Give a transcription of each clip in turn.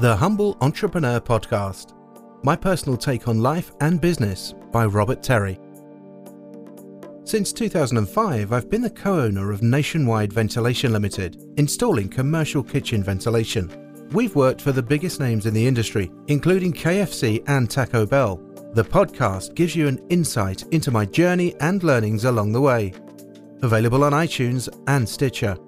The Humble Entrepreneur Podcast. My personal take on life and business by Robert Terry. Since 2005, I've been the co owner of Nationwide Ventilation Limited, installing commercial kitchen ventilation. We've worked for the biggest names in the industry, including KFC and Taco Bell. The podcast gives you an insight into my journey and learnings along the way. Available on iTunes and Stitcher.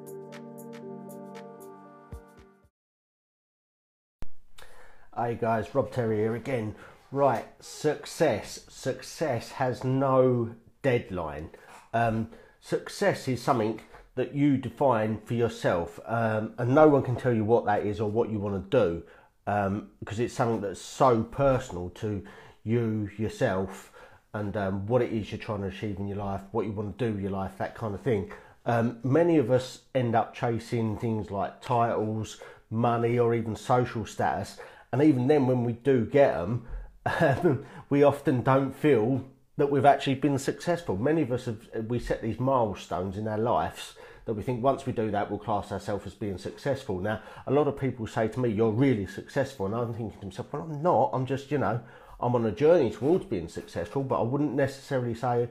Hey guys, Rob Terry here again. Right, success. Success has no deadline. Um, success is something that you define for yourself, um, and no one can tell you what that is or what you want to do because um, it's something that's so personal to you yourself and um, what it is you're trying to achieve in your life, what you want to do with your life, that kind of thing. Um, many of us end up chasing things like titles, money, or even social status and even then, when we do get them, um, we often don't feel that we've actually been successful. Many of us have we set these milestones in our lives that we think once we do that, we'll class ourselves as being successful. Now, a lot of people say to me, "You're really successful," and I'm thinking to myself, "Well, I'm not. I'm just, you know, I'm on a journey towards being successful, but I wouldn't necessarily say."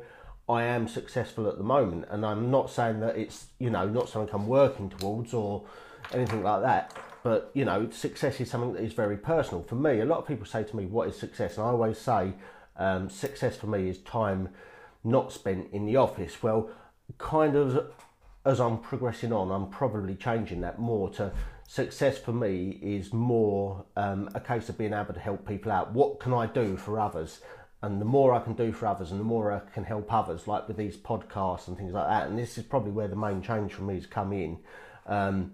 I am successful at the moment, and I'm not saying that it's you know not something I'm working towards or anything like that. But you know, success is something that is very personal. For me, a lot of people say to me, "What is success?" And I always say, um, "Success for me is time not spent in the office." Well, kind of as I'm progressing on, I'm probably changing that more to success for me is more um, a case of being able to help people out. What can I do for others? And the more I can do for others and the more I can help others, like with these podcasts and things like that, and this is probably where the main change for me has come in. Um,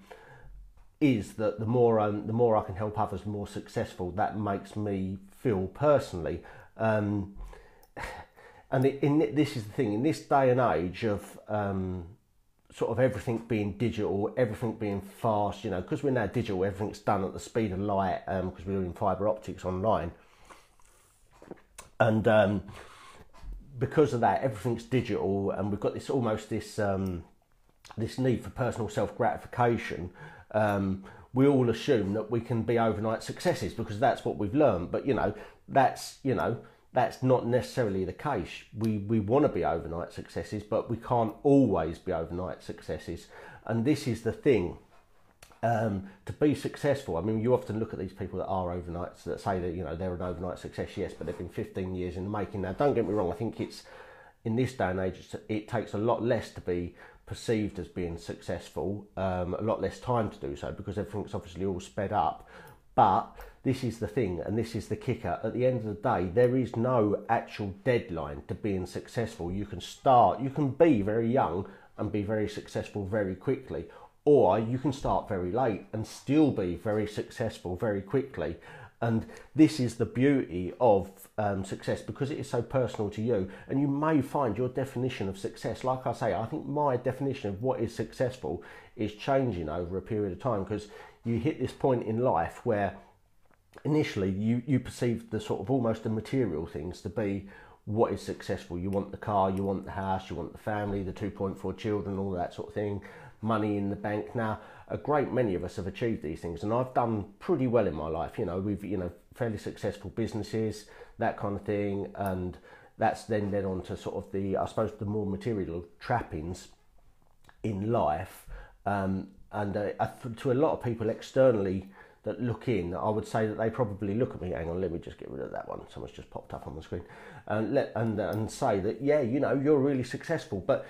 is that the more um, the more I can help others, the more successful that makes me feel personally. Um, and in, this is the thing in this day and age of um, sort of everything being digital, everything being fast. You know, because we're now digital, everything's done at the speed of light because um, we're doing fibre optics online, and um, because of that, everything's digital, and we've got this almost this um, this need for personal self gratification um, we all assume that we can be overnight successes because that's what we've learned. But you know, that's you know that's not necessarily the case. We we want to be overnight successes, but we can't always be overnight successes. And this is the thing. Um, to be successful, I mean, you often look at these people that are overnights that say that you know they're an overnight success, yes, but they've been 15 years in the making. Now, don't get me wrong. I think it's in this day and age, it takes a lot less to be perceived as being successful, um, a lot less time to do so because everything's obviously all sped up. But this is the thing, and this is the kicker. At the end of the day, there is no actual deadline to being successful. You can start, you can be very young and be very successful very quickly, or you can start very late and still be very successful very quickly. And this is the beauty of um, success because it is so personal to you. And you may find your definition of success, like I say, I think my definition of what is successful is changing over a period of time because you hit this point in life where initially you, you perceive the sort of almost the material things to be what is successful. You want the car, you want the house, you want the family, the 2.4 children, all that sort of thing, money in the bank. Now, a great many of us have achieved these things, and I've done pretty well in my life. You know, we've you know fairly successful businesses, that kind of thing, and that's then led on to sort of the I suppose the more material trappings in life, um, and uh, to a lot of people externally that look in, I would say that they probably look at me. Hang on, let me just get rid of that one. Someone's just popped up on the screen, and let and and say that yeah, you know, you're really successful. But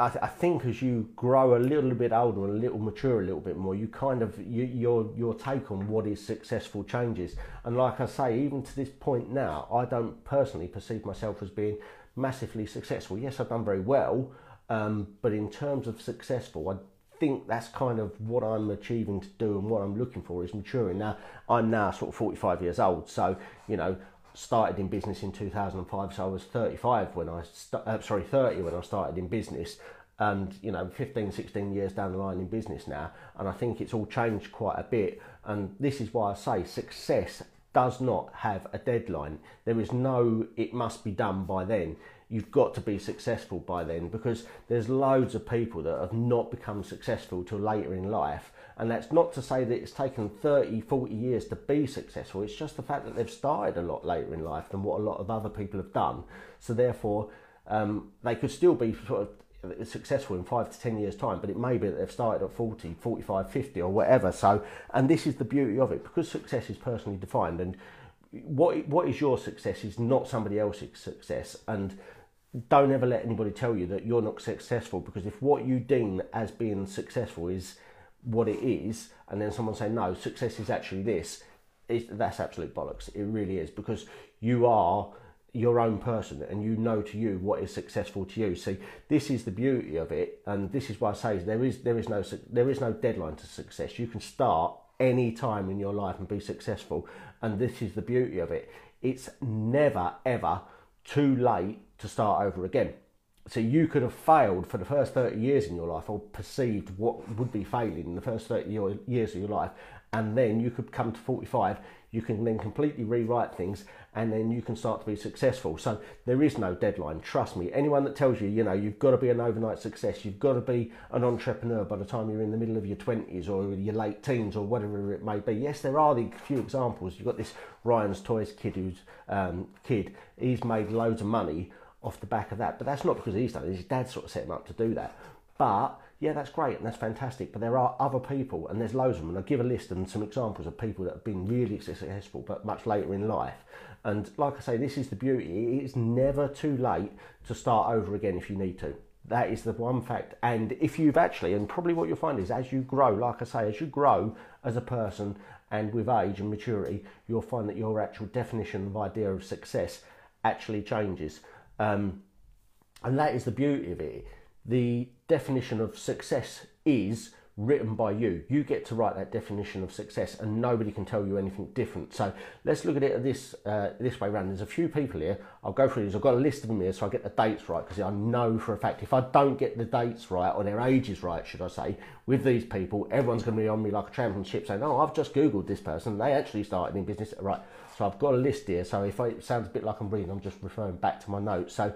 I, th- I, think as you grow a little bit older and a little mature a little bit more, you kind of you, your your take on what is successful changes. And like I say, even to this point now, I don't personally perceive myself as being massively successful. Yes, I've done very well, um, but in terms of successful, I think that's kind of what I'm achieving to do and what I'm looking for is maturing. Now I'm now sort of 45 years old, so you know started in business in 2005 so i was 35 when i st- uh, sorry 30 when i started in business and you know 15 16 years down the line in business now and i think it's all changed quite a bit and this is why i say success does not have a deadline there is no it must be done by then you've got to be successful by then because there's loads of people that have not become successful till later in life. And that's not to say that it's taken 30, 40 years to be successful. It's just the fact that they've started a lot later in life than what a lot of other people have done. So therefore, um, they could still be sort of successful in five to ten years time but it may be that they've started at 40 45 50 or whatever. So and this is the beauty of it because success is personally defined and what what is your success is not somebody else's success and don't ever let anybody tell you that you're not successful because if what you deem as being successful is what it is and then someone say no success is actually this that's absolute bollocks. It really is because you are your own person and you know to you what is successful to you. See this is the beauty of it and this is why i say there is there is no there is no deadline to success. You can start any time in your life and be successful and this is the beauty of it. It's never ever too late to start over again. So you could have failed for the first 30 years in your life or perceived what would be failing in the first 30 years of your life and then you could come to 45 you can then completely rewrite things and then you can start to be successful. So there is no deadline. Trust me. Anyone that tells you, you know, you've got to be an overnight success, you've got to be an entrepreneur by the time you're in the middle of your 20s or your late teens or whatever it may be. Yes, there are the few examples. You've got this Ryan's Toys kid who's um, kid. He's made loads of money off the back of that, but that's not because he's done it. His dad sort of set him up to do that. But yeah, that's great and that's fantastic. But there are other people, and there's loads of them. And I'll give a list and some examples of people that have been really successful, but much later in life. And like I say, this is the beauty. It's never too late to start over again if you need to. That is the one fact. And if you've actually, and probably what you'll find is as you grow, like I say, as you grow as a person and with age and maturity, you'll find that your actual definition of idea of success actually changes. Um, and that is the beauty of it. The definition of success is written by you. You get to write that definition of success, and nobody can tell you anything different. So let's look at it this uh, this way around. There's a few people here. I'll go through these. I've got a list of them here, so I get the dates right because I know for a fact if I don't get the dates right or their ages right, should I say, with these people, everyone's going to be on me like a championship saying, "Oh, I've just googled this person. They actually started in business." Right. So I've got a list here. So if it sounds a bit like I'm reading, I'm just referring back to my notes. So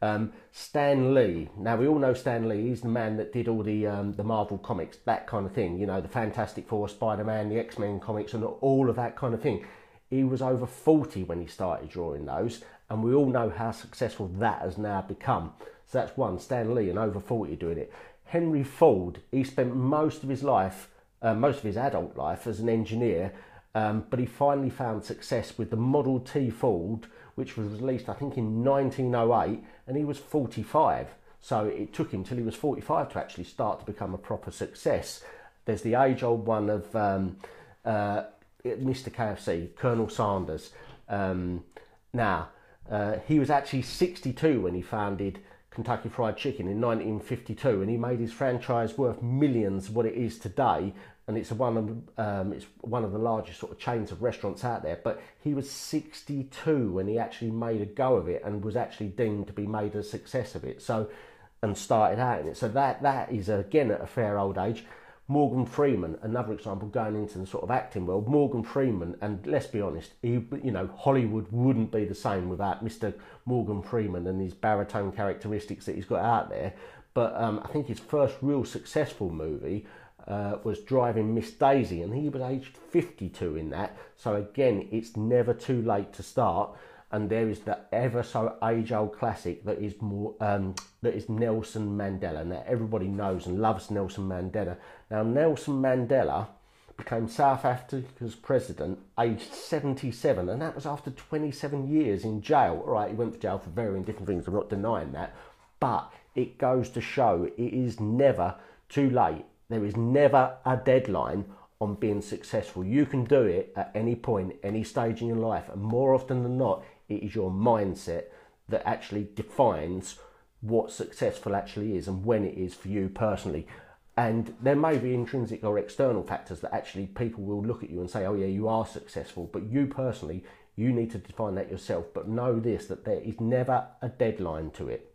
um, Stan Lee. Now we all know Stan Lee. He's the man that did all the um, the Marvel comics, that kind of thing. You know, the Fantastic Four, Spider Man, the X Men comics, and all of that kind of thing. He was over 40 when he started drawing those, and we all know how successful that has now become. So that's one, Stan Lee, and over 40 doing it. Henry Ford, he spent most of his life, uh, most of his adult life as an engineer um, but he finally found success with the Model T Ford, which was released, I think, in 1908, and he was 45. So it took him till he was 45 to actually start to become a proper success. There's the age old one of um, uh, Mr. KFC, Colonel Sanders. Um, now, uh, he was actually 62 when he founded Kentucky Fried Chicken in 1952, and he made his franchise worth millions what it is today and it's one of um, it's one of the largest sort of chains of restaurants out there. But he was 62 when he actually made a go of it and was actually deemed to be made a success of it. So and started out in it. So that that is again at a fair old age. Morgan Freeman, another example, going into the sort of acting world. Morgan Freeman, and let's be honest, he, you know, Hollywood wouldn't be the same without Mr. Morgan Freeman and his baritone characteristics that he's got out there. But um, I think his first real successful movie uh, was driving Miss Daisy, and he was aged 52 in that. So again, it's never too late to start. And there is the ever so age old classic that is more um, that is Nelson Mandela. Now everybody knows and loves Nelson Mandela. Now Nelson Mandela became South Africa's president aged 77, and that was after 27 years in jail. All right, he went to jail for varying different things. I'm not denying that, but it goes to show it is never too late there is never a deadline on being successful. You can do it at any point, any stage in your life, and more often than not, it is your mindset that actually defines what successful actually is and when it is for you personally. And there may be intrinsic or external factors that actually people will look at you and say, oh, yeah, you are successful. But you personally, you need to define that yourself. But know this that there is never a deadline to it.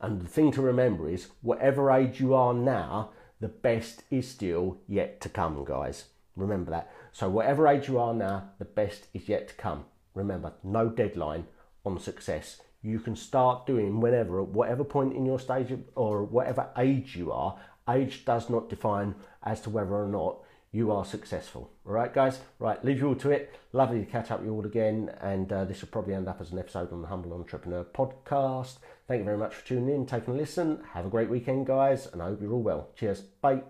And the thing to remember is, whatever age you are now, the best is still yet to come, guys. Remember that. So, whatever age you are now, the best is yet to come. Remember, no deadline on success. You can start doing whenever, at whatever point in your stage or whatever age you are. Age does not define as to whether or not you are successful. All right, guys? Right, leave you all to it. Lovely to catch up with you all again. And uh, this will probably end up as an episode on the Humble Entrepreneur podcast. Thank you very much for tuning in, taking a listen. Have a great weekend, guys, and I hope you're all well. Cheers. Bye.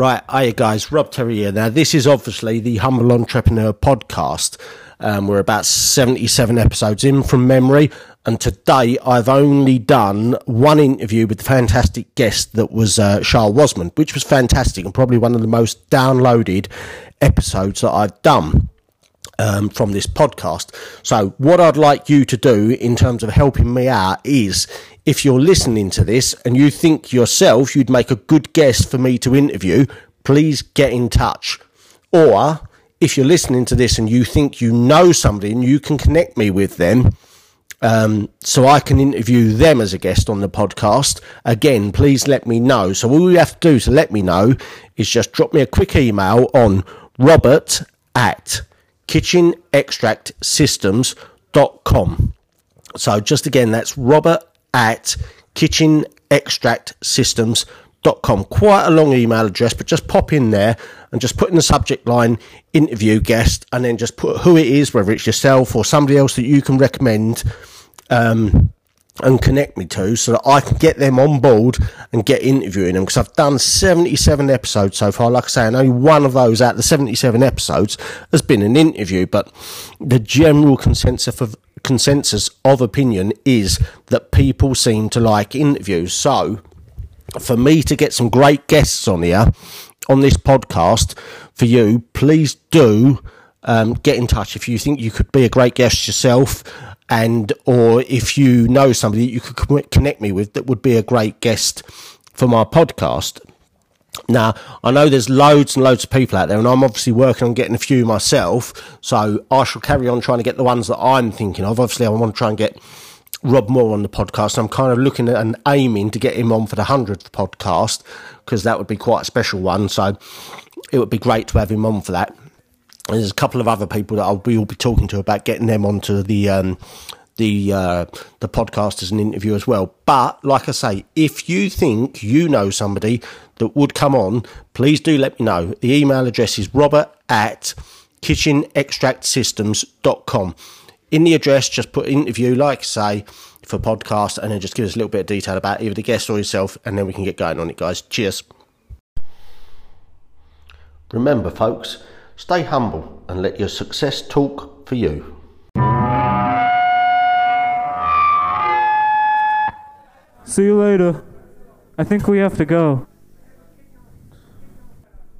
Right, hiya guys, Rob Terry here. Now, this is obviously the Humble Entrepreneur podcast. Um, we're about 77 episodes in from memory, and today I've only done one interview with the fantastic guest that was uh, Charles Wasmond, which was fantastic and probably one of the most downloaded episodes that I've done. Um, from this podcast. So, what I'd like you to do in terms of helping me out is if you're listening to this and you think yourself you'd make a good guest for me to interview, please get in touch. Or if you're listening to this and you think you know somebody and you can connect me with them, um, so I can interview them as a guest on the podcast. Again, please let me know. So all you have to do to let me know is just drop me a quick email on robert at kitchenextractsystems.com. So just again, that's robert at kitchenextractsystems.com. Quite a long email address, but just pop in there and just put in the subject line interview guest and then just put who it is, whether it's yourself or somebody else that you can recommend. Um, and connect me to so that I can get them on board and get interviewing them because I've done 77 episodes so far. Like I say, and only one of those out of the 77 episodes has been an interview, but the general consensus of consensus of opinion is that people seem to like interviews. So, for me to get some great guests on here on this podcast for you, please do um, get in touch if you think you could be a great guest yourself and or if you know somebody you could connect me with that would be a great guest for my podcast. Now, I know there's loads and loads of people out there, and I'm obviously working on getting a few myself. So I shall carry on trying to get the ones that I'm thinking of. Obviously, I want to try and get Rob Moore on the podcast. I'm kind of looking at and aiming to get him on for the 100th podcast because that would be quite a special one. So it would be great to have him on for that. There's a couple of other people that I'll be, will be talking to about getting them onto the um, the uh, the podcast as an interview as well. But like I say, if you think you know somebody that would come on, please do let me know. The email address is robert at kitchenextractsystems.com. In the address, just put interview, like I say, for podcast, and then just give us a little bit of detail about either the guest or yourself, and then we can get going on it, guys. Cheers. Remember, folks, stay humble and let your success talk for you. See you later. I think we have to go.